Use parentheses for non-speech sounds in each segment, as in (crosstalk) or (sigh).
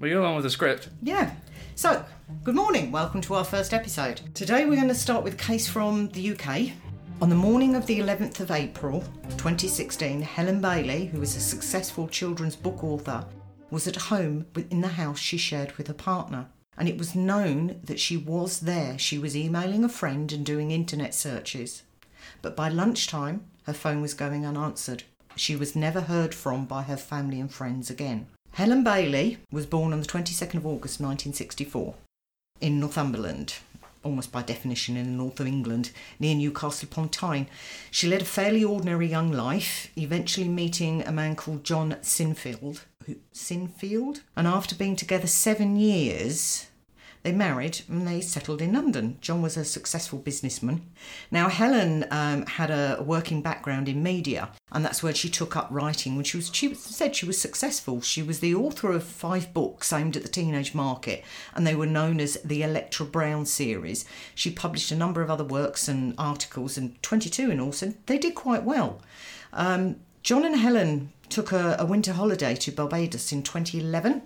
Well, you're the one with the script. Yeah. So, good morning. Welcome to our first episode. Today we're going to start with a case from the UK. On the morning of the 11th of April 2016, Helen Bailey, who is a successful children's book author, was at home in the house she shared with her partner. And it was known that she was there. She was emailing a friend and doing internet searches. But by lunchtime, her phone was going unanswered. She was never heard from by her family and friends again. Helen Bailey was born on the 22nd of August 1964 in Northumberland, almost by definition in the north of England, near Newcastle upon Tyne. She led a fairly ordinary young life, eventually meeting a man called John Sinfield. Who, Sinfield? And after being together seven years, they married and they settled in London. John was a successful businessman. Now, Helen um, had a working background in media, and that's where she took up writing when she was, she said she was successful. She was the author of five books aimed at the teenage market, and they were known as the Electra Brown series. She published a number of other works and articles, and 22 in all, so they did quite well. Um, John and Helen took a, a winter holiday to Barbados in 2011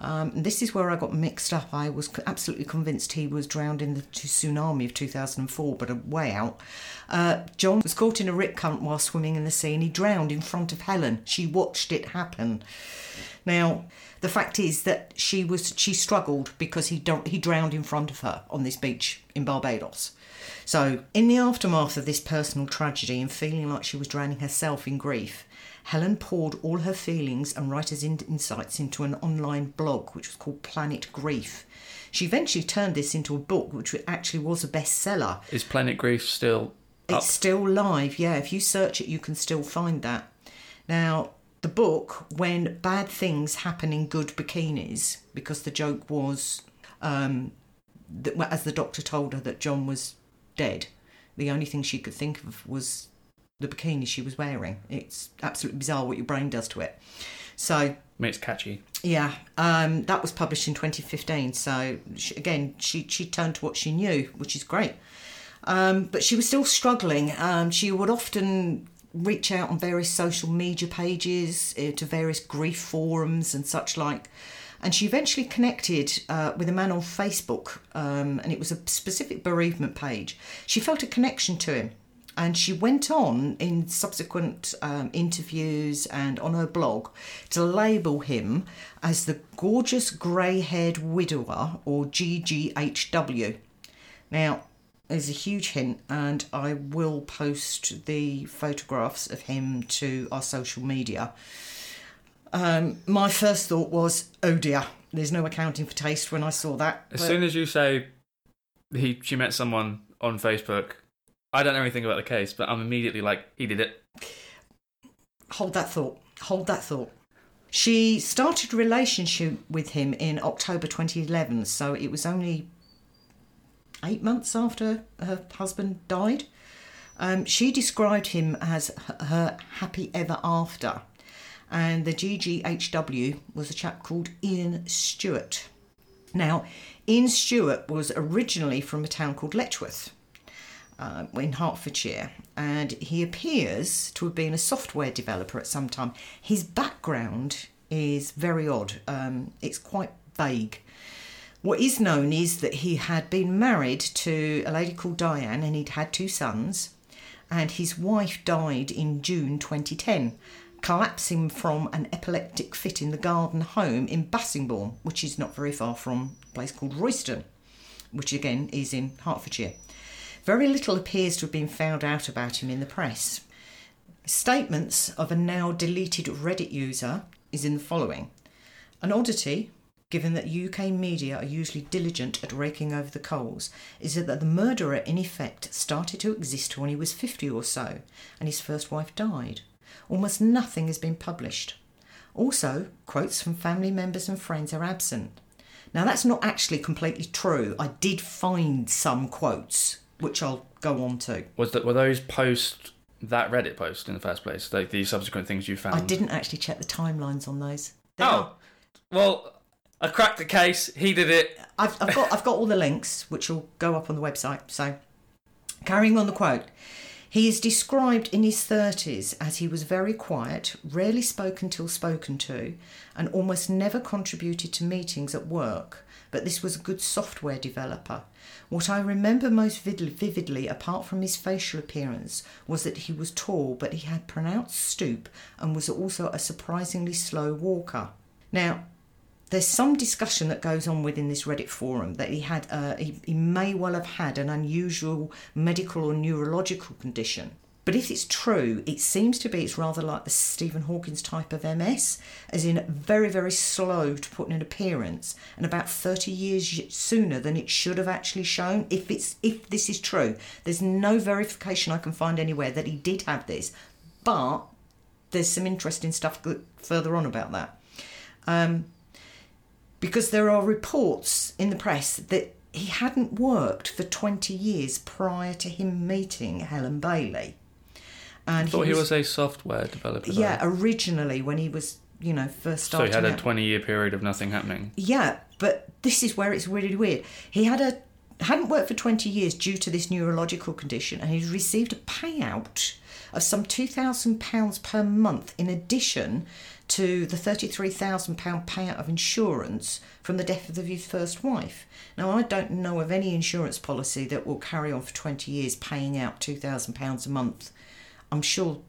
um, this is where I got mixed up. I was absolutely convinced he was drowned in the tsunami of 2004, but a way out. Uh, John was caught in a rip current while swimming in the sea and he drowned in front of Helen. She watched it happen. Now, the fact is that she was she struggled because he he drowned in front of her on this beach in Barbados. So, in the aftermath of this personal tragedy and feeling like she was drowning herself in grief, Helen poured all her feelings and writer's insights into an online blog which was called Planet Grief. She eventually turned this into a book which actually was a bestseller. Is Planet Grief still up? It's still live, yeah. If you search it, you can still find that. Now, the book, When Bad Things Happen in Good Bikinis, because the joke was, um, that, as the doctor told her, that John was dead, the only thing she could think of was the bikini she was wearing. It's absolutely bizarre what your brain does to it. So I mean, it's catchy. Yeah, um, that was published in 2015. So she, again, she she turned to what she knew, which is great. Um, but she was still struggling. Um, she would often reach out on various social media pages uh, to various grief forums and such like. And she eventually connected uh, with a man on Facebook, um, and it was a specific bereavement page. She felt a connection to him and she went on in subsequent um, interviews and on her blog to label him as the gorgeous grey haired widower or GGHW. Now, there's a huge hint, and I will post the photographs of him to our social media. Um, my first thought was, oh dear, there's no accounting for taste when I saw that. As soon as you say he she met someone on Facebook I don't know anything about the case, but I'm immediately like, he did it. Hold that thought. Hold that thought. She started a relationship with him in October 2011, so it was only eight months after her husband died. Um, she described him as her happy ever after, and the GGHW was a chap called Ian Stewart. Now, Ian Stewart was originally from a town called Letchworth uh, in Hertfordshire, and he appears to have been a software developer at some time. His background is very odd, um, it's quite vague. What is known is that he had been married to a lady called Diane and he'd had two sons, and his wife died in June 2010, collapsing from an epileptic fit in the garden home in Bassingbourn, which is not very far from a place called Royston, which again is in Hertfordshire. Very little appears to have been found out about him in the press. Statements of a now deleted Reddit user is in the following An oddity, given that UK media are usually diligent at raking over the coals, is that the murderer in effect started to exist when he was 50 or so and his first wife died. Almost nothing has been published. Also, quotes from family members and friends are absent. Now, that's not actually completely true. I did find some quotes which I'll go on to. Was that were those post that Reddit post in the first place? Like the subsequent things you found? I didn't actually check the timelines on those. They oh, are... well, I cracked the case. He did it. I've, I've got I've got all the links which will go up on the website. So, carrying on the quote. He is described in his 30s as he was very quiet, rarely spoke until spoken to, and almost never contributed to meetings at work. But this was a good software developer. What I remember most vividly, apart from his facial appearance, was that he was tall, but he had pronounced stoop and was also a surprisingly slow walker. Now, there's some discussion that goes on within this Reddit forum that he had, uh, he, he may well have had an unusual medical or neurological condition. But if it's true, it seems to be it's rather like the Stephen Hawking's type of MS, as in very, very slow to put in an appearance, and about 30 years sooner than it should have actually shown. If it's if this is true, there's no verification I can find anywhere that he did have this, but there's some interesting stuff further on about that. Um, because there are reports in the press that he hadn't worked for 20 years prior to him meeting Helen Bailey. And I thought he was, he was a software developer. Yeah, though. originally when he was, you know, first starting. So he had a out. 20 year period of nothing happening. Yeah, but this is where it's really weird. He had a hadn't worked for 20 years due to this neurological condition and he's received a payout of some £2,000 per month in addition to the £33,000 payout of insurance from the death of his first wife. Now, I don't know of any insurance policy that will carry on for 20 years paying out £2,000 a month. I'm sure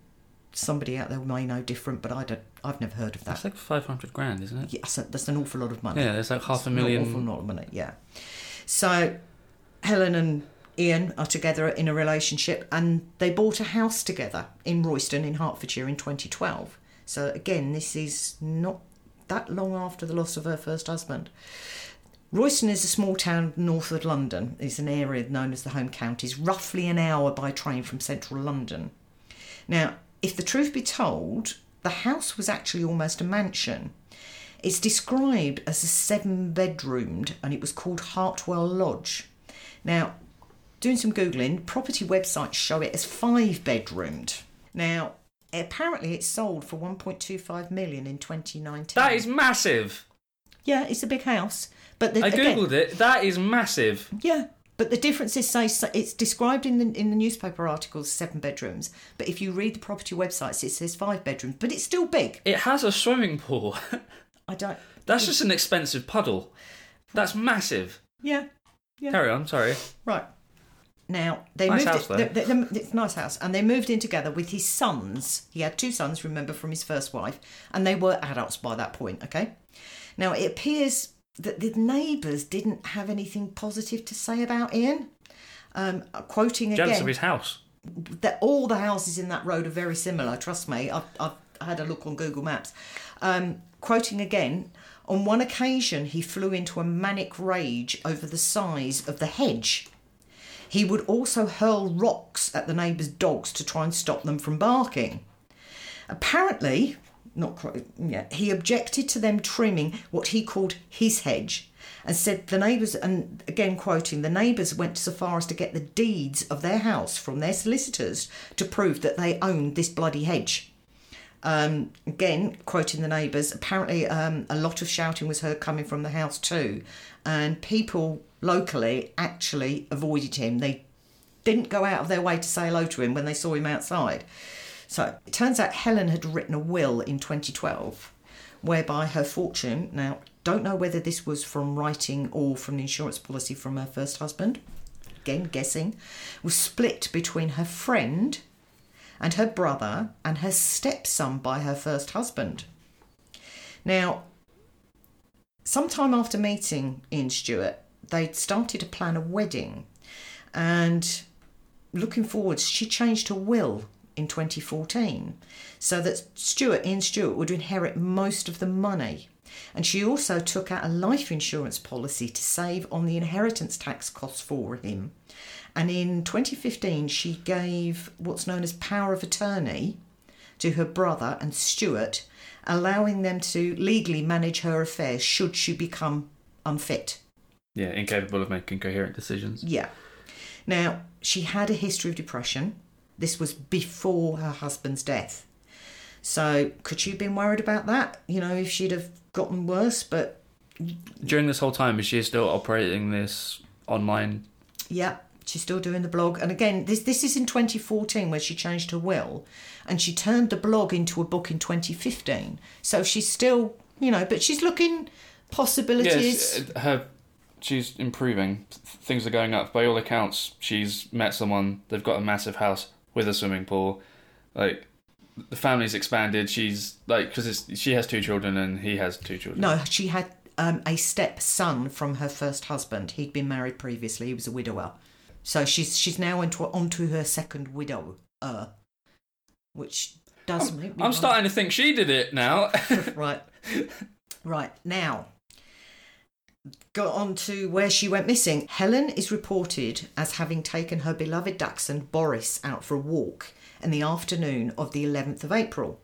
somebody out there may know different, but I don't. I've never heard of that. That's like five hundred grand, isn't it? Yeah, so that's an awful lot of money. Yeah, there's like half a million. An awful lot of money. Yeah. So, Helen and Ian are together in a relationship, and they bought a house together in Royston in Hertfordshire in 2012. So again, this is not that long after the loss of her first husband. Royston is a small town north of London. It's an area known as the Home Counties, roughly an hour by train from central London. Now, if the truth be told, the house was actually almost a mansion. It's described as a seven bedroomed and it was called Hartwell Lodge. Now, doing some Googling, property websites show it as five bedroomed. Now, apparently it sold for 1.25 million in 2019. That is massive. Yeah, it's a big house. But the, I googled again, it. That is massive. Yeah, but the difference is, say, it's described in the in the newspaper articles seven bedrooms, but if you read the property websites, it says five bedrooms, but it's still big. It has a swimming pool. (laughs) I don't. That's just an expensive puddle. That's massive. Yeah. yeah. Carry on. Sorry. Right. Now they nice moved. House, they, they, they, it's a nice house, and they moved in together with his sons. He had two sons, remember, from his first wife, and they were adults by that point. Okay. Now it appears that the neighbours didn't have anything positive to say about Ian. Um, quoting Jealous again, of his house. That all the houses in that road are very similar. Trust me, I've, I've had a look on Google Maps. Um, quoting again, on one occasion he flew into a manic rage over the size of the hedge he would also hurl rocks at the neighbours' dogs to try and stop them from barking. Apparently, not quite yet, he objected to them trimming what he called his hedge and said the neighbours, and again quoting, the neighbours went so far as to get the deeds of their house from their solicitors to prove that they owned this bloody hedge. Um, again, quoting the neighbours, apparently um, a lot of shouting was heard coming from the house too, and people locally actually avoided him. They didn't go out of their way to say hello to him when they saw him outside. So it turns out Helen had written a will in 2012 whereby her fortune, now, don't know whether this was from writing or from the insurance policy from her first husband, again guessing, was split between her friend and her brother and her stepson by her first husband. Now, sometime after meeting Ian Stewart, they'd started to plan a wedding. And looking forwards, she changed her will in 2014 so that Stewart, Ian Stewart, would inherit most of the money. And she also took out a life insurance policy to save on the inheritance tax costs for him. And in 2015, she gave what's known as power of attorney to her brother and Stewart, allowing them to legally manage her affairs should she become unfit. Yeah, incapable of making coherent decisions. Yeah. Now, she had a history of depression. This was before her husband's death. So, could she have been worried about that? You know, if she'd have gotten worse, but. During this whole time, is she still operating this online? Yeah. She's still doing the blog, and again, this this is in 2014 where she changed her will, and she turned the blog into a book in 2015. So she's still, you know, but she's looking possibilities. Yes, her she's improving. Things are going up by all accounts. She's met someone. They've got a massive house with a swimming pool. Like the family's expanded. She's like because she has two children and he has two children. No, she had um, a stepson from her first husband. He'd been married previously. He was a widower. So she's she's now into onto her second widow, uh, which does I'm, make me. I'm starting to think she did it now. (laughs) right, right now. Got on to where she went missing. Helen is reported as having taken her beloved dachshund Boris out for a walk in the afternoon of the 11th of April.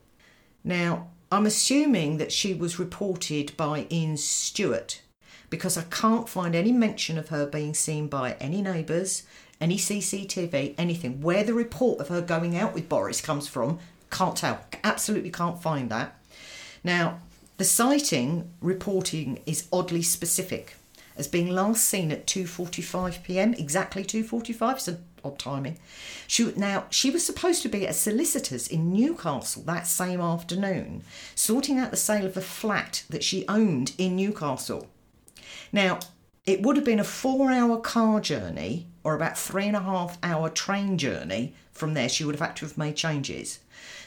Now, I'm assuming that she was reported by Ian Stewart because I can't find any mention of her being seen by any neighbours, any CCTV, anything. Where the report of her going out with Boris comes from, can't tell. Absolutely can't find that. Now, the sighting reporting is oddly specific as being last seen at 2:45 p.m. exactly 2:45 so odd timing she now she was supposed to be at a solicitor's in Newcastle that same afternoon sorting out the sale of a flat that she owned in Newcastle now it would have been a 4 hour car journey or about three and a half hour train journey from there she would have had to have made changes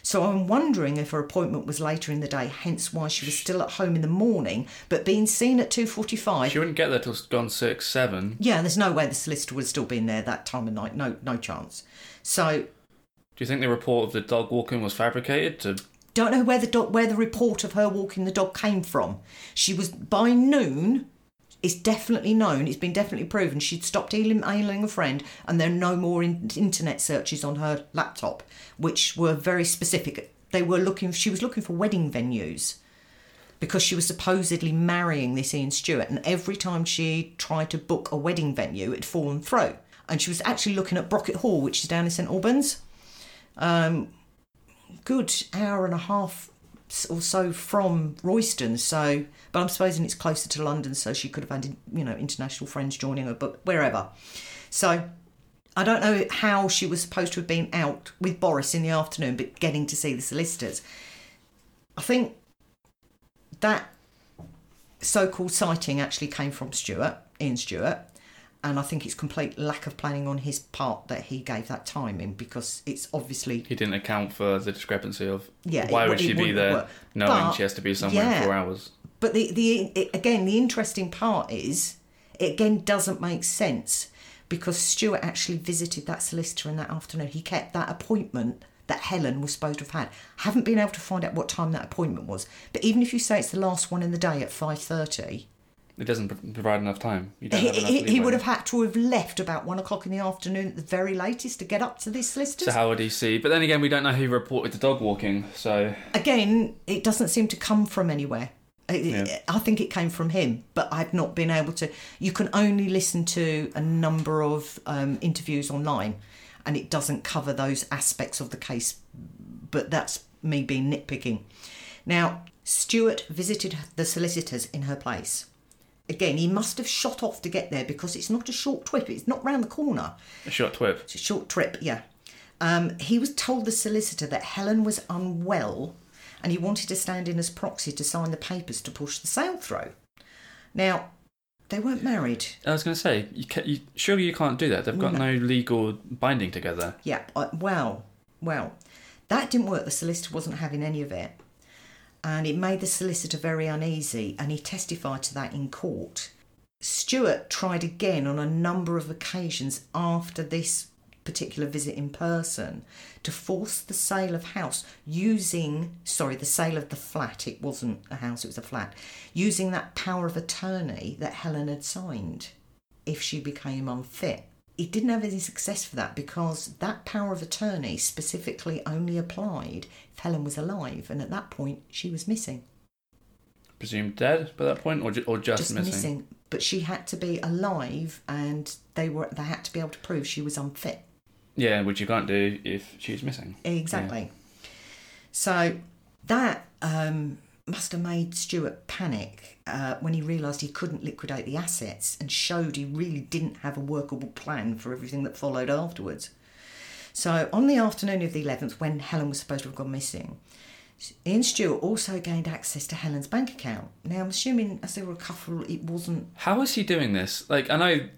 so I'm wondering if her appointment was later in the day, hence why she was still at home in the morning, but being seen at 2.45. She wouldn't get there till gone 6, 7. Yeah, there's no way the solicitor would have still been there that time of night. No, no chance. So... Do you think the report of the dog walking was fabricated to... Don't know where the dog, where the report of her walking the dog came from. She was by noon it's definitely known, it's been definitely proven she'd stopped emailing a friend and there are no more in, internet searches on her laptop, which were very specific. They were looking, she was looking for wedding venues because she was supposedly marrying this Ian Stewart, and every time she tried to book a wedding venue, it'd fallen through. And she was actually looking at Brocket Hall, which is down in St Albans. Um, good hour and a half or so from Royston. So, but I'm supposing it's closer to London, so she could have had you know international friends joining her, but wherever. So, I don't know how she was supposed to have been out with Boris in the afternoon, but getting to see the solicitors. I think that so-called sighting actually came from Stewart, Ian Stewart, and I think it's complete lack of planning on his part that he gave that time in because it's obviously he didn't account for the discrepancy of yeah, why it, would she be there work. knowing but, she has to be somewhere yeah, in four hours. But the the it, again the interesting part is it again doesn't make sense because Stewart actually visited that solicitor in that afternoon. He kept that appointment that Helen was supposed to have had. Haven't been able to find out what time that appointment was. But even if you say it's the last one in the day at five thirty it doesn't provide enough time. He, he, he, would have had to have left about one o'clock in the afternoon at the very latest to get up to this list. So how would he see? But then again, we don't know who reported the dog walking. So again, it doesn't seem to come from anywhere. Yeah. I think it came from him, but I've not been able to. You can only listen to a number of um, interviews online, and it doesn't cover those aspects of the case. But that's me being nitpicking. Now, Stewart visited the solicitors in her place again, he must have shot off to get there because it's not a short trip. It's not round the corner. A short trip. It's a short trip, yeah. Um, he was told the solicitor that Helen was unwell and he wanted to stand in as proxy to sign the papers to push the sale through. Now, they weren't married. I was going to say, you, can, you surely you can't do that. They've got no, no legal binding together. Yeah, well, well, that didn't work. The solicitor wasn't having any of it and it made the solicitor very uneasy, and he testified to that in court. Stewart tried again on a number of occasions after this particular visit in person to force the sale of house using sorry the sale of the flat. It wasn't a house it was a flat. Using that power of attorney that Helen had signed if she became unfit he didn't have any success for that because that power of attorney specifically only applied if Helen was alive, and at that point she was missing. Presumed dead by that point, or ju- or just, just missing? missing? But she had to be alive, and they were they had to be able to prove she was unfit. Yeah, which you can't do if she's missing. Exactly. Yeah. So that um, must have made Stewart panic uh, when he realised he couldn't liquidate the assets and showed he really didn't have a workable plan for everything that followed afterwards. So, on the afternoon of the 11th, when Helen was supposed to have gone missing, Ian Stewart also gained access to Helen's bank account. Now, I'm assuming as there were a couple, it wasn't. How is he doing this? Like, I know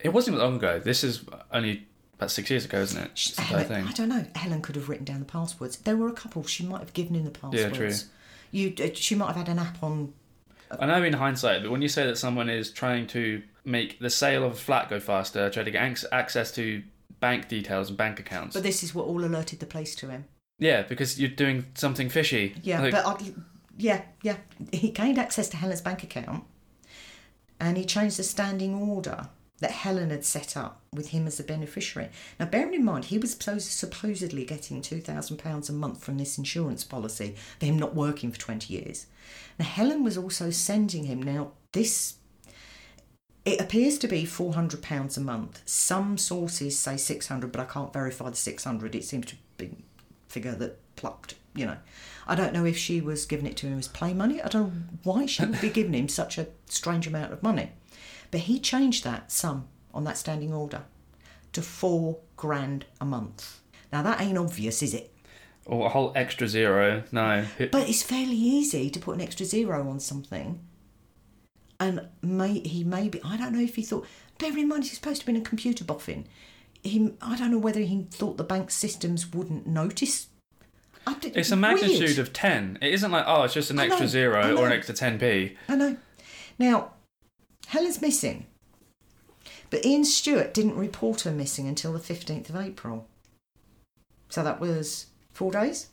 it wasn't long ago. This is only about six years ago, isn't it? It's the entire Helen. I don't know. Helen could have written down the passwords. There were a couple. She might have given him the passwords. Yeah, true. You, uh, she might have had an app on. I know in hindsight, but when you say that someone is trying to make the sale of a flat go faster, try to get access to bank details and bank accounts. But this is what all alerted the police to him. yeah, because you're doing something fishy. Yeah, Like, but I, yeah, yeah. He gained access to Helen's bank account, and he changed the standing order that Helen had set up with him as a beneficiary. Now, bearing in mind, he was supposed, supposedly getting two thousand pounds a month from this insurance policy for him not working for twenty years. Now, Helen was also sending him now this. It appears to be four hundred pounds a month. Some sources say six hundred, but I can't verify the six hundred. It seems to be a figure that plucked. You know, I don't know if she was giving it to him as play money. I don't know why she would be giving him such a strange amount of money. But he changed that sum on that standing order to four grand a month. Now that ain't obvious, is it? or a whole extra zero. No. But it's fairly easy to put an extra zero on something. And may, he maybe, I don't know if he thought, bear in mind he's supposed to be in a computer boffin. He, I don't know whether he thought the bank systems wouldn't notice. It's a magnitude weird. of 10. It isn't like, oh, it's just an extra know, zero or an extra 10p. I know. Now, Helen's missing. But Ian Stewart didn't report her missing until the 15th of April. So that was four days.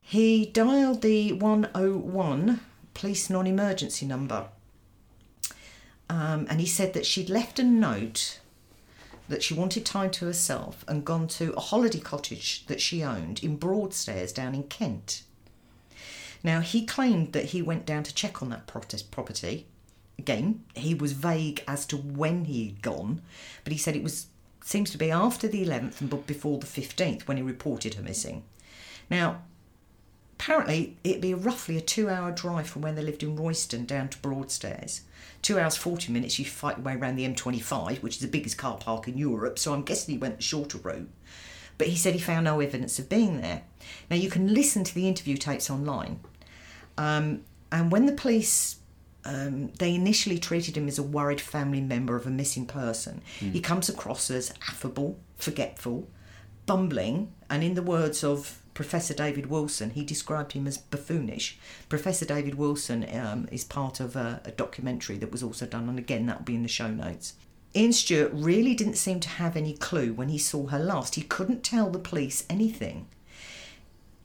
He dialed the 101 police non emergency number. Um, and he said that she'd left a note that she wanted time to herself and gone to a holiday cottage that she owned in Broadstairs down in Kent. Now, he claimed that he went down to check on that property. Again, he was vague as to when he'd gone, but he said it was seems to be after the 11th and but before the 15th when he reported her missing. Now, apparently, it'd be roughly a two hour drive from where they lived in Royston down to Broadstairs. Two hours, 40 minutes, you fight your way around the M25, which is the biggest car park in Europe, so I'm guessing he went the shorter route. But he said he found no evidence of being there. Now, you can listen to the interview tapes online. Um, and when the police, um, they initially treated him as a worried family member of a missing person, he comes across as affable, forgetful, bumbling, and in the words of Professor David Wilson, he described him as buffoonish. Professor David Wilson um, is part of a, a documentary that was also done, and again, that will be in the show notes. Ian Stewart really didn't seem to have any clue when he saw her last. He couldn't tell the police anything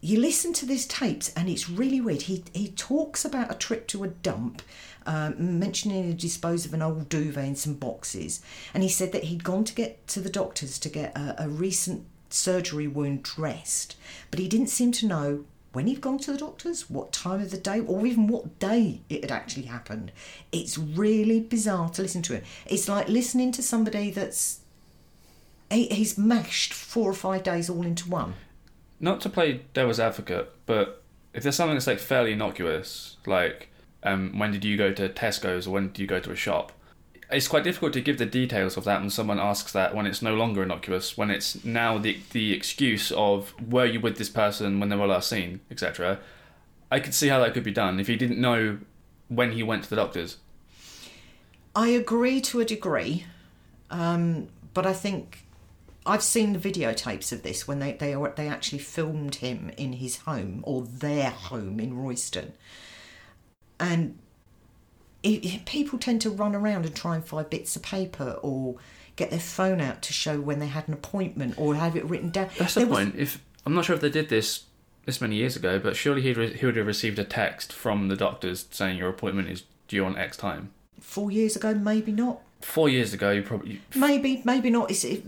you listen to these tapes and it's really weird. He he talks about a trip to a dump, um, mentioning a dispose of an old duvet and some boxes, and he said that he'd gone to get to the doctors to get a, a recent surgery wound dressed, but he didn't seem to know when he'd gone to the doctors, what time of the day, or even what day it had actually happened. It's really bizarre to listen to him. It's like listening to somebody that's he, he's mashed four or five days all into one. Not to play devil's advocate, but if there's something that's like fairly innocuous, like um, when did you go to Tesco's or when did you go to a shop, it's quite difficult to give the details of that when someone asks that when it's no longer innocuous, when it's now the the excuse of were you with this person when they were last seen, etc. I could see how that could be done if he didn't know when he went to the doctors. I agree to a degree, um, but I think I've seen the videotapes of this when they they they actually filmed him in his home or their home in Royston, and it, it- people tend to run around and try and find bits of paper or get their phone out to show when they had an appointment or have it written down. That's the There was- point. If I'm not sure if they did this this many years ago, but surely he'd re- he would have received a text from the doctors saying your appointment is due on X time. Four years ago, maybe not. Four years ago, you probably Maybe, maybe not. It's, it,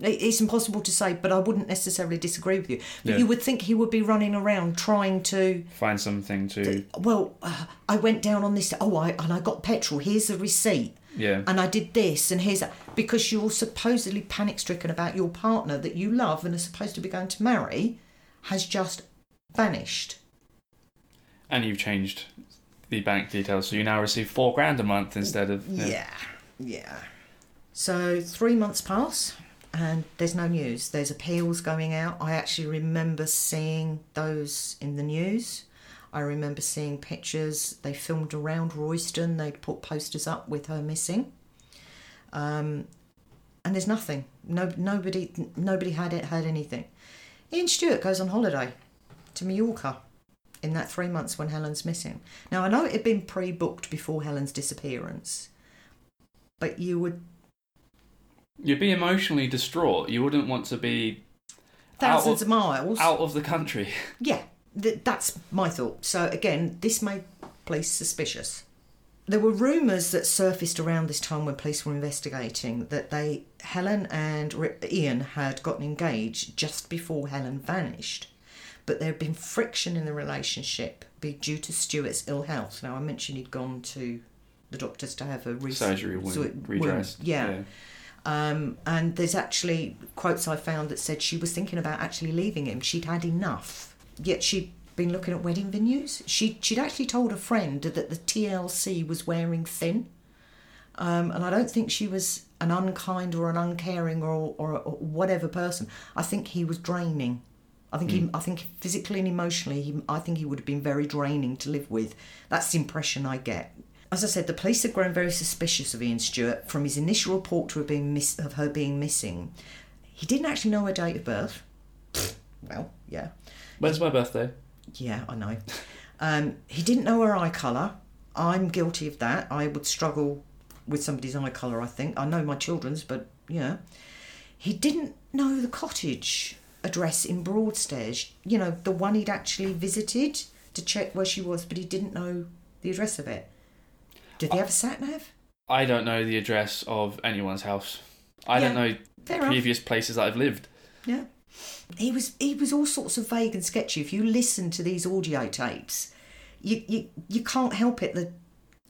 it's impossible to say, but I wouldn't necessarily disagree with you. But Yeah. you would think he would be running around trying to. find something to Well, uh, I went down on this. Oh, I and I got petrol. Here's the receipt. yeah. And I did this, and here's that. Because you're supposedly panic stricken about your partner that you love and are supposed to be going to marry, has just vanished. And you've changed the bank details, so you now receive four grand a month instead of. Yeah, yeah. So three months pass, and there's no news. There's appeals going out. I actually remember seeing those in the news. I remember seeing pictures. They filmed around Royston. They'd put posters up with her missing. Um, and there's nothing. No, nobody, nobody had it, anything. Ian Stewart goes on holiday to Mallorca in that three months when Helen's missing. Now I know it had been pre-booked before Helen's disappearance, but you would You'd be emotionally distraught. You wouldn't want to be thousands of- of miles. out of the country. (laughs) Yeah, th- that's my thought. So again, this made police suspicious. There were rumours that surfaced around this time when police were investigating that they Helen and Ian had gotten engaged just before Helen vanished, but there had been friction in the relationship be due to Stewart's ill health. Now I mentioned he'd gone to the doctors to have a re- Surgery wound so- redressed. yeah. Um, and there's actually quotes I found that said she was thinking about actually leaving him. She'd had enough. Yet she'd been looking at wedding venues. She, she'd actually told a friend that the TLC was wearing thin. Um, and I don't think she was an unkind or an uncaring or, or, or whatever person. I think he was draining. I think he, I think physically and emotionally, he, I think he would have been very draining to live with. That's the impression I get. As I said, the police had grown very suspicious of Ian Stewart from his initial report to her being miss, of her being missing. He didn't actually know her date of birth. Well, yeah, When's my birthday? yeah, I know. Um, he didn't know her eye colour. I'm guilty of that. I would struggle with somebody's eye colour, I think. I know my children's, but yeah. He didn't know the cottage address in Broadstairs, you know, the one he'd actually visited to check where she was, but he didn't know the address of it. Did they have a sat nav? I don't know the address of anyone's house. I don't know previous places that I've lived. Yeah. He was he was all sorts of vague and sketchy. If you listen to these audio tapes, you you, you can't help it that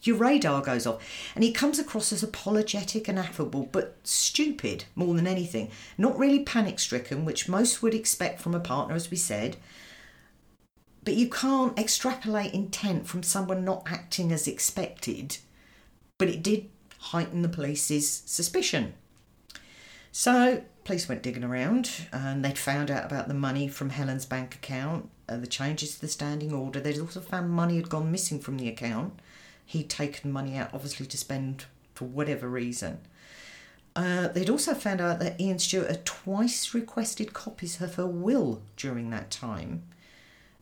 your radar goes off. And he comes across as apologetic and affable, but stupid more than anything. Not really panic stricken, which most would expect from a partner, as we said. But you can't extrapolate intent from someone not acting as expected. But it did heighten the police's suspicion. So, police went digging around and they'd found out about the money from Helen's bank account, uh, the changes to the standing order. They'd also found money had gone missing from the account. He'd taken money out, obviously, to spend for whatever reason. Uh, they'd also found out that Ian Stewart had twice requested copies of her will during that time.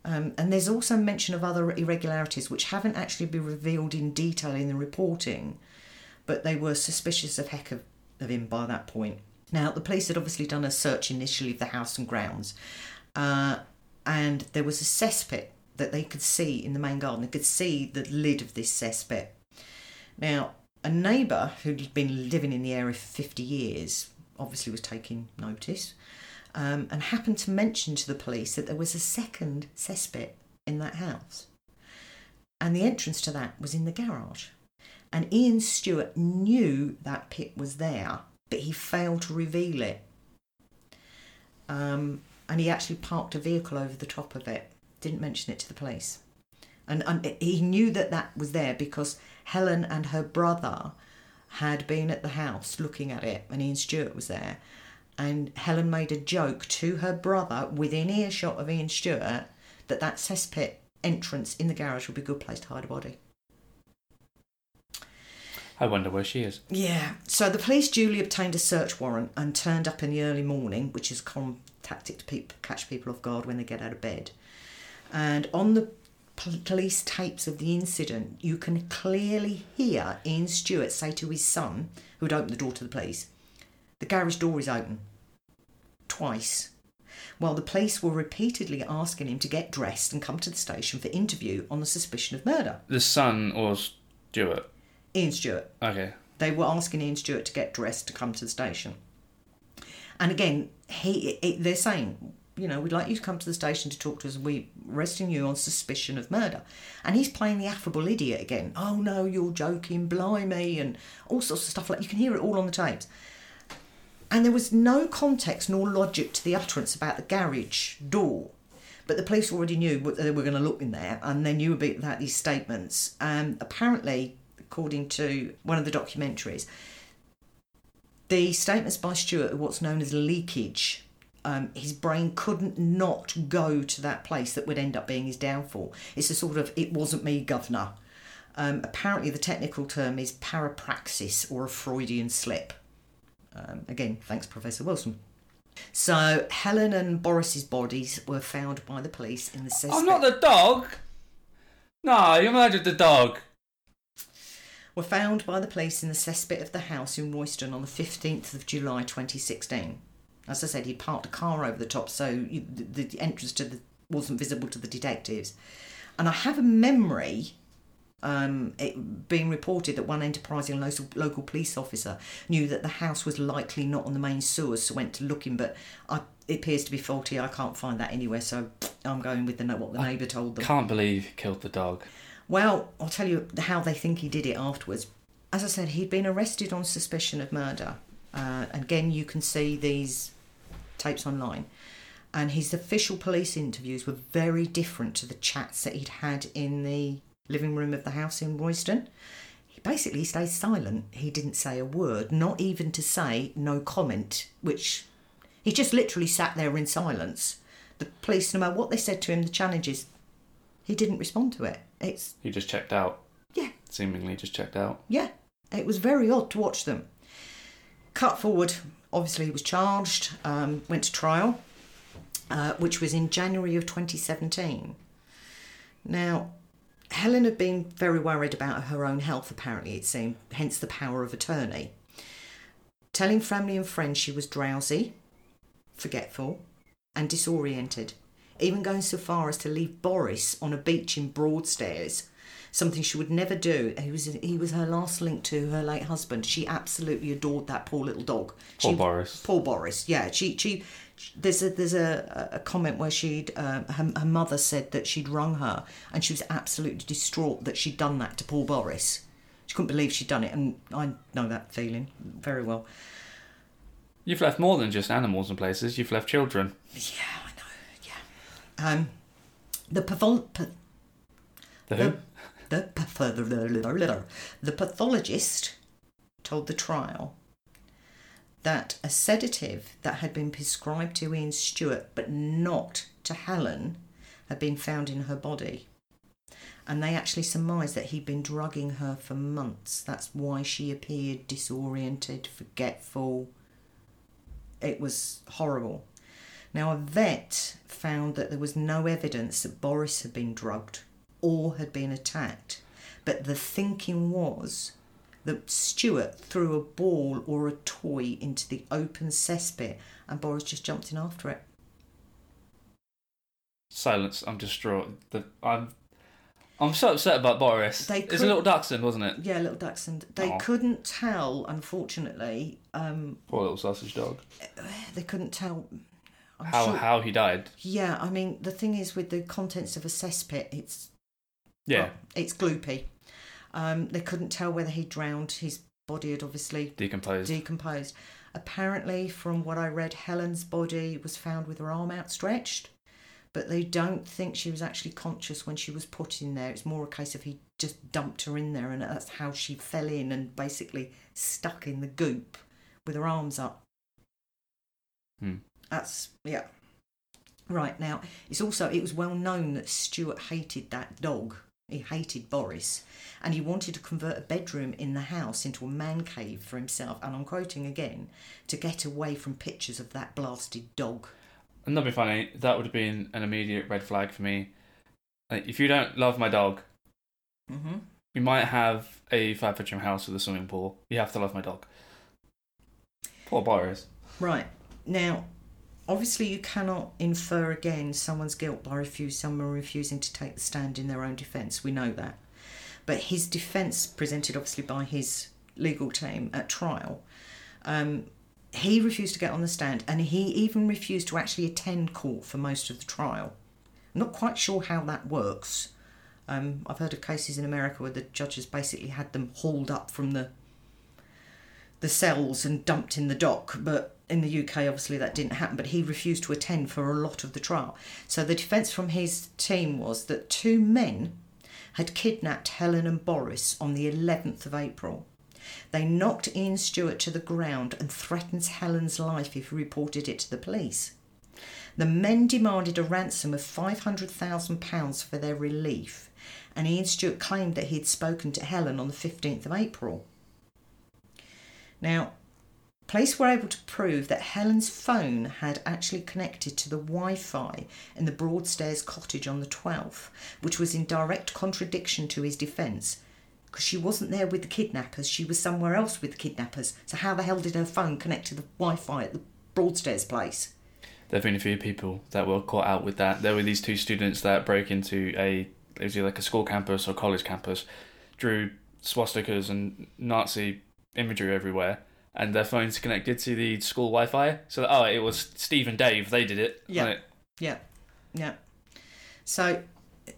Um, and there's also mention of other irregularities which haven't actually been revealed in detail in the reporting, but they were suspicious of heck of, of him by that point. Now, the police had obviously done a search initially of the house and grounds, uh, and there was a cesspit that they could see in the main garden. They could see the lid of this cesspit. Now, a neighbour who'd been living in the area for 50 years obviously was taking notice um, and happened to mention to the police that there was a second cesspit in that house. And the entrance to that was in the garage. And Ian Stewart knew that pit was there, but he failed to reveal it. Um, and he actually parked a vehicle over the top of it, didn't mention it to the police. And, and he knew that that was there because Helen and her brother had been at the house looking at it, and Ian Stewart was there. And Helen made a joke to her brother within earshot of Ian Stewart that that cesspit entrance in the garage would be a good place to hide a body. I wonder where she is. Yeah. So the police duly obtained a search warrant and turned up in the early morning, which is a common tactic to catch people off guard when they get out of bed. And on the police tapes of the incident, you can clearly hear Ian Stewart say to his son, who had opened the door to the police, "The garage door is open." Twice. While the police were repeatedly asking him to get dressed and come to the station for interview on the suspicion of murder. The son or Stewart? Ian Stewart. Okay. they were asking Ian Stewart to get dressed to come to the station. And again, he it, they're saying, you know, we'd like you to come to the station to talk to us. We're arresting you on suspicion of murder. And he's playing the affable idiot again. Oh no, you're joking, blimey, and all sorts of stuff like you can hear it all on the tapes. And there was no context nor logic to the utterance about the garage door. But the police already knew they were going to look in there, and they knew a bit about these statements. Um, apparently, according to one of the documentaries, the statements by Stewart are what's known as leakage. Um, his brain couldn't not go to that place that would end up being his downfall. It's a sort of "it wasn't me, governor." Um, apparently, the technical term is parapraxis or a Freudian slip. Um, again, thanks, Professor Wilson. So Helen and Boris's bodies were found by the police in the suspect. I'm not the dog. No, you murdered the dog. Were found by the police in the cesspit of the house in Royston on the 15th of July 2016. As I said, he parked a car over the top, so you, the, the entrance to the wasn't visible to the detectives. And I have a memory um, it being reported that one enterprising local, local police officer knew that the house was likely not on the main sewers, so went to looking, but I, it appears to be faulty. I can't find that anywhere, so I'm going with the what the neighbour told them. Can't believe he killed the dog. Well, I'll tell you how they think he did it afterwards. As I said, he'd been arrested on suspicion of murder. Uh, again, you can see these tapes online. And his official police interviews were very different to the chats that he'd had in the living room of the house in Royston. He basically stayed silent. He didn't say a word, not even to say no comment, which he just literally sat there in silence. The police, no matter what they said to him, the challenges, he didn't respond to it. It's He just checked out. yeah, Seemingly just checked out. yeah. It was very odd to watch them. Cut forward, obviously, he was charged, um, went to trial, uh, which was in January of 2017. Now, Helen had been very worried about her own health, apparently, it seemed, hence the power of attorney. Telling family and friends she was drowsy, forgetful, and disoriented, even going so far as to leave Boris on a beach in Broadstairs, something she would never do. He was he was her last link to her late husband. She absolutely adored that poor little dog. Poor She- Boris. Poor Boris. Yeah, she she. There's a there's a, a comment where she'd uh, her, her mother said that she'd rung her and she was absolutely distraught that she'd done that to poor Boris. She couldn't believe she'd done it, and I know that feeling very well. You've left more than just animals and places. You've left children. Yeah, I know. Yeah. Um, the pathol- pa- The who? the the pathologist told the trial that a sedative that had been prescribed to Ian Stewart but not to Helen had been found in her body. And they actually surmised that he'd been drugging her for months. That's why she appeared disoriented, forgetful. It was horrible. Now, a vet found that there was no evidence that Boris had been drugged or had been attacked, but the thinking was that Stewart threw a ball or a toy into the open cesspit and Boris just jumped in after it. Silence. I'm distraught. The, I'm. I'm so upset about Boris. They it's a little dachshund, wasn't it? Yeah, little Dachshund. They Aw. couldn't tell, unfortunately. Um, Poor little sausage dog. (sighs) they couldn't tell. I'm How sure- how he died. Yeah, I mean the thing is with the contents of a cesspit, it's Yeah. well, it's gloopy. Um, they couldn't tell whether he drowned. His body had obviously Decomposed. decomposed. Apparently, from what I read, Helen's body was found with her arm outstretched, but they don't think she was actually conscious when she was put in there. It's more a case of he just dumped her in there, and that's how she fell in and basically stuck in the goop with her arms up. Hmm. That's yeah. Right now, it's also it was well known that Stewart hated that dog. He hated Boris, and he wanted to convert a bedroom in the house into a man cave for himself. And I'm quoting again to get away from pictures of that blasted dog. And that'd be funny. That would have been an immediate red flag for me. Like, if you don't love my dog, Mm-hmm. you might have a five bedroom house with a swimming pool. You have to love my dog. Poor Boris. Right now, obviously, you cannot infer again someone's guilt by refuse someone refusing to take the stand in their own defence. We know that, but his defence, presented obviously by his legal team at trial, um, he refused to get on the stand, and he even refused to actually attend court for most of the trial. I'm not quite sure how that works. Um, I've heard of cases in America where the judges basically had them hauled up from the the cells and dumped in the dock, but in the UK, obviously, that didn't happen, but he refused to attend for a lot of the trial. So the defence from his team was that two men had kidnapped Helen and Boris on the 11th of April. They knocked Ian Stewart to the ground and threatened Helen's life if he reported it to the police. The men demanded a ransom of £500,000 for their relief, and Ian Stewart claimed that he had spoken to Helen on the 15th of April. Now, police were able to prove that Helen's phone had actually connected to the Wi Fi in the Broadstairs cottage on the 12th, which was in direct contradiction to his defence because she wasn't there with the kidnappers, she was somewhere else with the kidnappers. So, how the hell did her phone connect to the Wi Fi at the Broadstairs place? There have been a few people that were caught out with that. There were these two students that broke into a it was either like a school campus or college campus, drew swastikas and Nazi imagery everywhere, and their phones connected to the school Wi-Fi. So oh, it was Steve and Dave. They did it. Yeah. Like, Yeah, yeah. So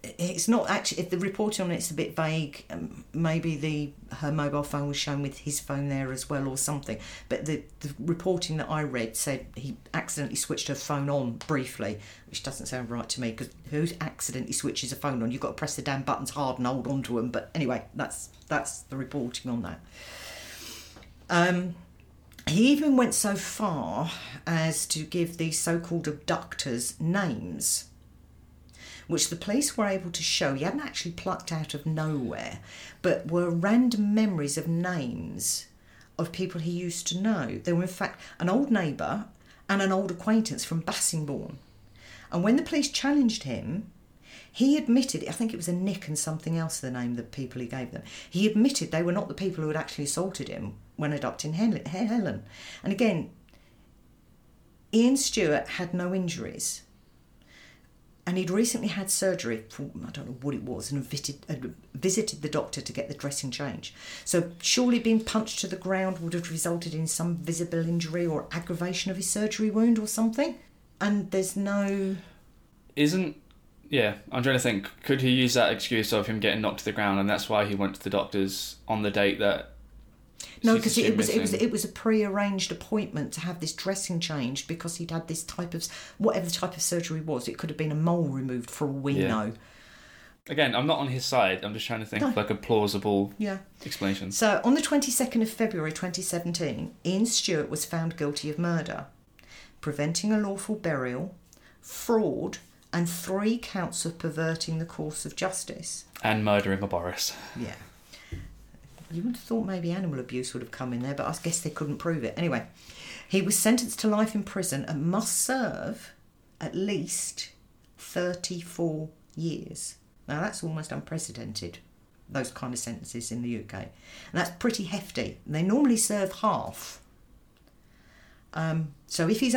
it's not actually if the reporting on it's a bit vague. Um, maybe the her mobile phone was shown with his phone there as well, or something. But the the reporting that I read said he accidentally switched her phone on briefly, which doesn't sound right to me because who accidentally switches a phone on? You've got to press the damn buttons hard and hold on to them. But anyway, that's that's the reporting on that. Um, he even went so far as to give these so-called abductors names which the police were able to show he hadn't actually plucked out of nowhere, but were random memories of names of people he used to know. They were, in fact, an old neighbour and an old acquaintance from Bassingbourn. And when the police challenged him, he admitted, I think it was a Nick and something else, the name the people he gave them. He admitted they were not the people who had actually assaulted him when adopting Helen. And again, Ian Stewart had no injuries and he'd recently had surgery for I don't know what it was and visited, uh, visited the doctor to get the dressing change. So surely being punched to the ground would have resulted in some visible injury or aggravation of his surgery wound or something. And there's no isn't yeah i'm trying to think could he use that excuse of him getting knocked to the ground and that's why he went to the doctors on the date that no because it was it was it was a pre-arranged appointment to have this dressing changed because he'd had this type of whatever the type of surgery was. It could have been a mole removed for all we Yeah. know. again i'm not on his side i'm just trying to think of No. like a plausible Yeah. explanation So, on the 22nd of February 2017, Ian Stewart was found guilty of murder, preventing a lawful burial, fraud, and three counts of perverting the course of justice. and murdering a boris Yeah. You would have thought maybe animal abuse would have come in there, but I guess they couldn't prove it. Anyway, he was sentenced to life in prison and must serve at least 34 years. Now, that's almost unprecedented, those kind of sentences in the UK. And that's pretty hefty. They normally serve half. Um, so if he's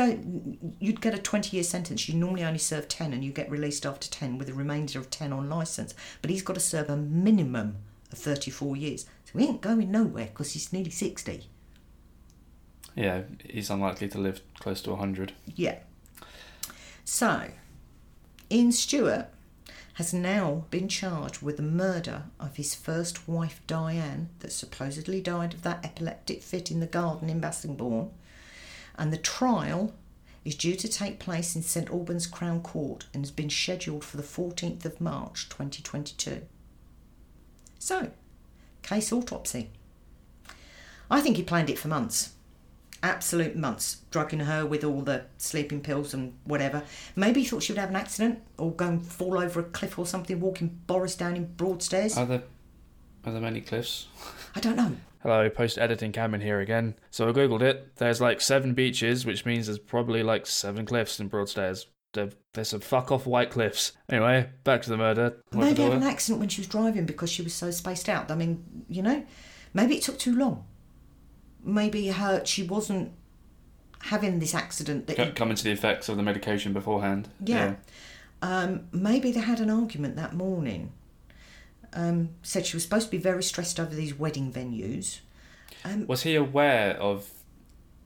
you'd get a 20 year sentence, you normally only serve 10 and you get released after 10 with a remainder of 10 on licence. But he's got to serve a minimum of 34 years. So he ain't going nowhere because he's nearly 60. yeah he's unlikely to live close to 100 Yeah. So, Ian Stewart has now been charged with the murder of his first wife Diane, that supposedly died of that epileptic fit in the garden in Bassingbourn. And the trial is due to take place in St Albans Crown Court and has been scheduled for the 14th of March 2022. So, case autopsy. I think he planned it for months absolute months, drugging her with all the sleeping pills and whatever. Maybe he thought she would have an accident or go and fall over a cliff or something, walking Boris down in Broadstairs. are there are there many cliffs I don't know. Hello, post editing Cameron here again. So I googled it. There's like seven beaches, which means there's probably like seven cliffs in Broadstairs. There- There's some fuck off white cliffs. Anyway, back to the murder. Maybe had an accident when she was driving because she was so spaced out. I mean, you know, maybe it took too long. Maybe her she wasn't having this accident that Co- Coming to the effects of the medication beforehand. Yeah. Um, maybe they had an argument that morning. Um, said she was supposed to be very stressed over these wedding venues. Um, Was he aware of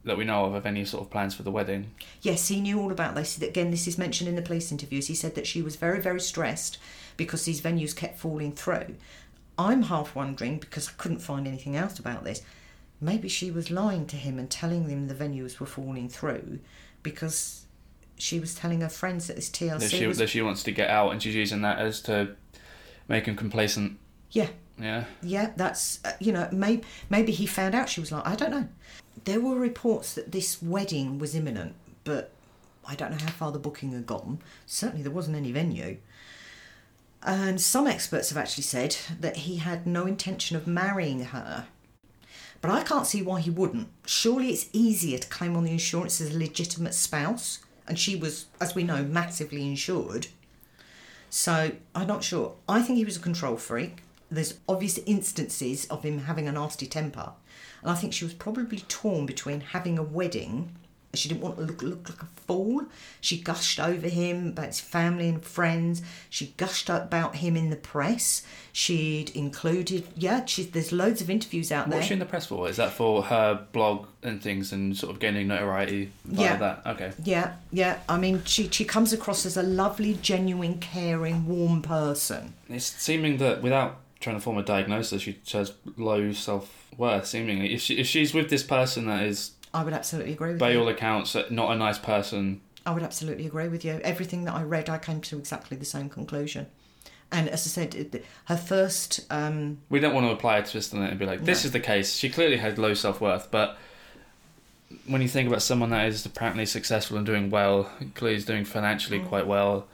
that we know of of any sort of plans for the wedding? yes, he knew all about this. Again, this is mentioned in the police interviews. He said that she was very, very stressed because these venues kept falling through. I'm half wondering because I couldn't find anything else about this. maybe she was lying to him and telling him the venues were falling through because she was telling her friends that this TLC That she was. that she wants to get out, and she's using that as to make him complacent. yeah, Yeah. yeah, that's uh, you know maybe maybe he found out she was like I don't know. There were reports that this wedding was imminent, but I don't know how far the booking had gotten. Certainly, there wasn't any venue. And some experts have actually said that he had no intention of marrying her. But I can't see why he wouldn't. Surely it's easier to claim on the insurance as a legitimate spouse, and she was, as we know, massively insured. So I'm not sure. I think he was a control freak. There's obvious instances of him having a nasty temper, and I think she was probably torn between having a wedding. She didn't want to look, look like a fool. She gushed over him about his family and friends. She gushed about him in the press. She'd included, yeah, she, there's loads of interviews out there. What's she in the press for? Is that for her blog and things and sort of gaining notoriety via Yeah. that? Okay. Yeah, yeah. I mean, she she comes across as a lovely, genuine, caring, warm person. It's seeming that without trying to form a diagnosis, she has low self worth. Seemingly, if she if she's with this person that is, I would absolutely agree with by you. all accounts, not a nice person, I would absolutely agree with you. Everything that I read, I came to exactly the same conclusion. And as I said, her first, um, we don't want to apply a twist on it and be like, this No. is the case. She clearly had low self worth, but when you think about someone that is apparently successful and doing well, clearly is doing financially quite well.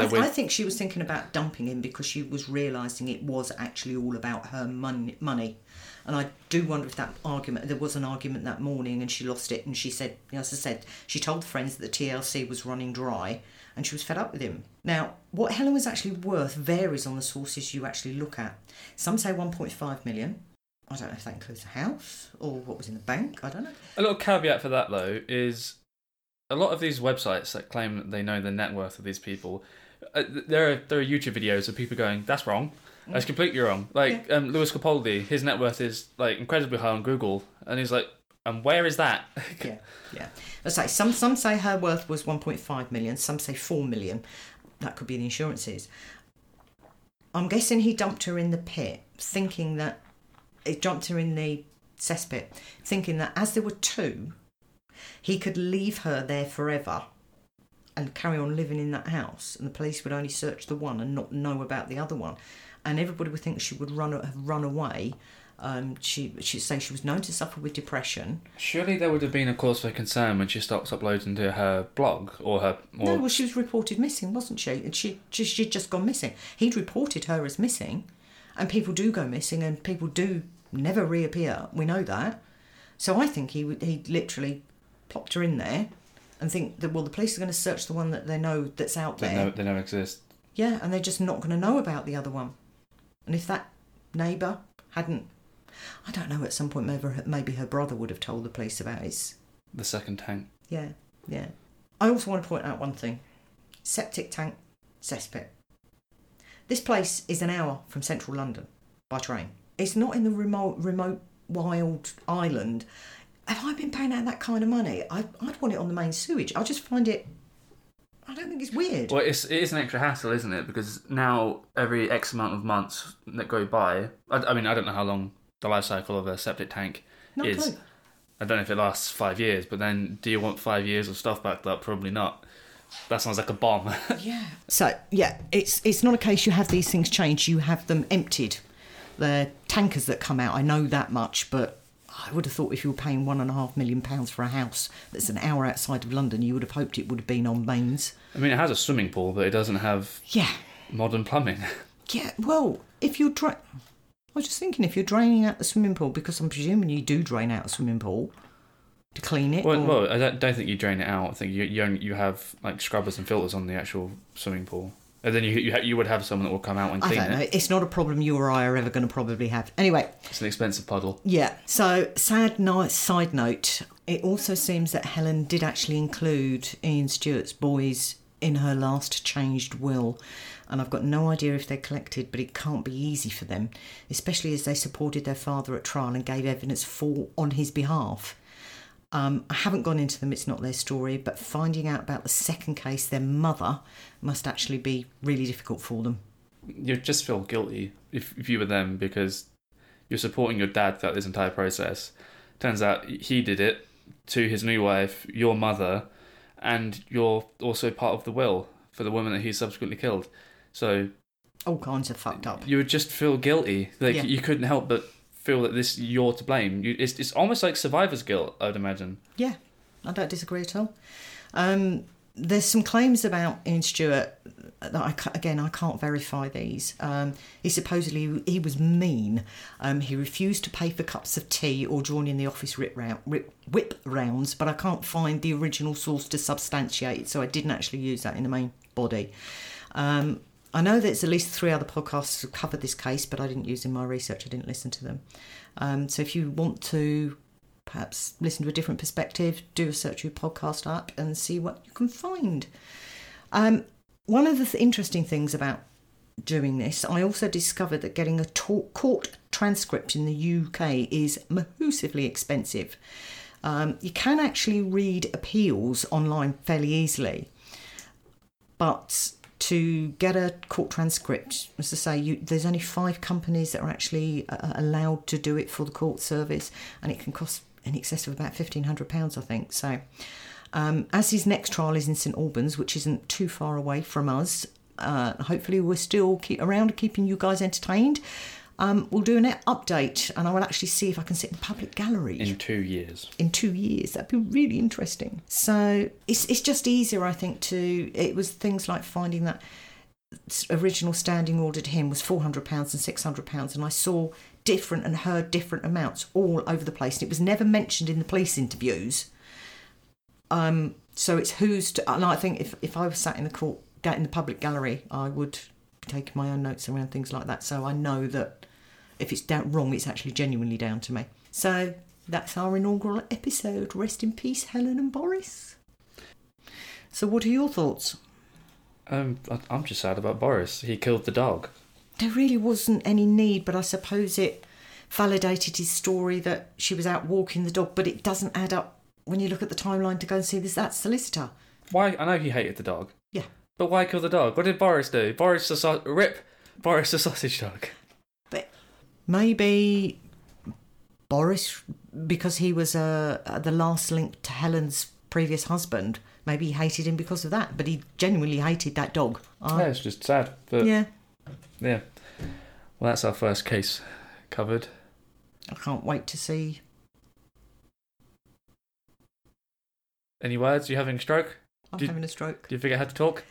I, with- I think she was thinking about dumping him because she was realising it was actually all about her mon- money. And I do wonder if that argument, there was an argument that morning and she lost it. And she said, as I said, she told friends that the TLC was running dry and she was fed up with him. Now, what Helen was actually worth varies on the sources you actually look at. Some say 1.5 million. I don't know if that includes a house or what was in the bank. I don't know. A little caveat for that though is a lot of these websites that claim that they know the net worth of these people. Uh, there are there are YouTube videos of people going, "That's wrong. That's completely wrong." Like um, Lewis Capaldi, his net worth is like incredibly high on Google, and he's like, "And where is that?" (laughs) yeah, yeah. Let's say some some say her worth was 1.5 million, some say 4 million. That could be the insurances. I'm guessing he dumped her in the pit, thinking that he dumped her in the cesspit, thinking that as there were two, he could leave her there forever and carry on living in that house, and the police would only search the one and not know about the other one, and everybody would think she would run have run away. Um, she she'd say she was known to suffer with depression. Surely there would have been a cause for concern when she stops uploading to her blog or her or No, well, she was reported missing, wasn't she? And she, she she'd just gone missing. He'd reported her as missing, and people do go missing, and people do never reappear. We know that. So I think he he literally plopped her in there, and think that well, the police are going to search the one that they know that's out there. they, know, they never exist. Yeah, and they're just not going to know about the other one. And if that neighbour hadn't, I don't know. At some point, maybe her, maybe her brother would have told the police about his The second tank. yeah, yeah. I also want to point out one thing septic tank, cesspit. This place is an hour from central London by train. It's not in the remote, remote, wild island. Have I been paying out that kind of money? I, I'd want it on the main sewage. I just find it. I don't think it's weird. Well, it's, it is an extra hassle, isn't it? Because now every X amount of months that go by, I, I mean, I don't know how long the life cycle of a septic tank no is. clue. I don't know if it lasts five years, but then do you want five years of stuff backed up? Probably not. That sounds like a bomb. (laughs) Yeah. So yeah, it's it's not a case you have these things changed. You have them emptied. They're tankers that come out. I know that much, but I would have thought if you were paying one and a half million pounds for a house that's an hour outside of London, you would have hoped it would have been on mains. I mean, it has a swimming pool, but it doesn't have Yeah. modern plumbing. (laughs) Yeah. Well, if you're dra- I was just thinking if you're draining out the swimming pool because I'm presuming you do drain out a swimming pool to clean it. Well, or- well I don't think you drain it out. I think you you, only, you have like scrubbers and filters on the actual swimming pool, and then you you, ha- you would have someone that will come out and I clean don't know. it. It's not a problem you or I are ever going to probably have. Anyway, It's an expensive puddle. Yeah. So, sad nice side note. It also seems that Helen did actually include Ian Stewart's boys in her last changed will, and I've got no idea if they're collected, but it can't be easy for them, especially as they supported their father at trial and gave evidence for on his behalf. Um, I haven't gone into them; it's not their story. But finding out about the second case, their mother, must actually be really difficult for them. You just feel guilty if if you were them because you're supporting your dad throughout this entire process, Turns out he did it to his new wife, your mother, and you're also part of the will for the woman that he subsequently killed. So All kinds of fucked up. you would just feel guilty. Like Yeah. you couldn't help but feel that this you're to blame. You, it's it's almost like survivor's guilt. I'd imagine. Yeah, I don't disagree at all. Um, there's some claims about Ian Stewart that I again I can't verify these. Um, he supposedly he was mean. Um, he refused to pay for cups of tea or join in the office round, whip, whip rounds, but I can't find the original source to substantiate it, so I didn't actually use that in the main body. Um, I know there's at least three other podcasts that covered this case, but I didn't use in my research. I didn't listen to them. Um, so if you want to perhaps listen to a different perspective, do a search your podcast app and see what you can find. Um, one of the th- interesting things about doing this, I also discovered that getting a court transcript in the UK is massively expensive. Um, you can actually read appeals online fairly easily, but to get a court transcript, as I say, you, there's only five companies that are actually uh, allowed to do it for the court service, and it can cost in excess of about fifteen hundred pounds, I think. So, um, as his next trial is in St Albans, which isn't too far away from us, uh, hopefully we're still keep around keeping you guys entertained. Um, we'll do an update, and I will actually see if I can sit in the public gallery In two years. in two years. That'd be really interesting. So it's it's just easier, I think. To it was things like finding that original standing order to him was four hundred pounds and six hundred pounds, and I saw different and heard different amounts all over the place, and it was never mentioned in the police interviews. Um, so it's who's to, and I think if if I was sat in the court, in the public gallery, I would be taking my own notes around things like that, so I know that if it's down wrong, it's actually genuinely down to me. So that's our inaugural episode. Rest in peace, Helen and Boris. So, what are your thoughts? Um, I'm just sad about Boris. He killed the dog. There really wasn't any need, but I suppose it validated his story that she was out walking the dog, but it doesn't add up when you look at the timeline to go and see this that solicitor. Why? I know he hated the dog. Yeah. But why kill the dog? What did Boris do? Boris the sau- rip. Boris the sausage dog. Maybe Boris, because he was uh, the last link to Helen's previous husband, maybe he hated him because of that, but he genuinely hated that dog. yeah, it's just sad. But yeah. yeah. Well, that's our first case covered. I can't wait to see. Any words? You having a stroke? I'm Did- having a stroke. Do you figure out how to talk?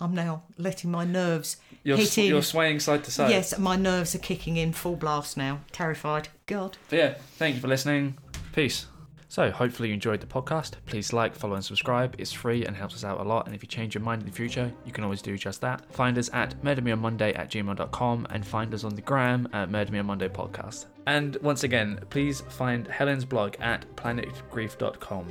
I'm now letting my nerves. You're, Hitting. you're swaying side to side. Yes, my nerves are kicking in full blast now. Terrified. God. But yeah, thank you for listening. Peace. So, hopefully, you enjoyed the podcast. Please like, follow, and subscribe. It's free and helps us out a lot. And if you change your mind in the future, you can always do just that. Find us at murdermeonmonday at gmail.com and find us on the gram at Murder Me on Monday Podcast. And once again, please find Helen's blog at planetgrief.com.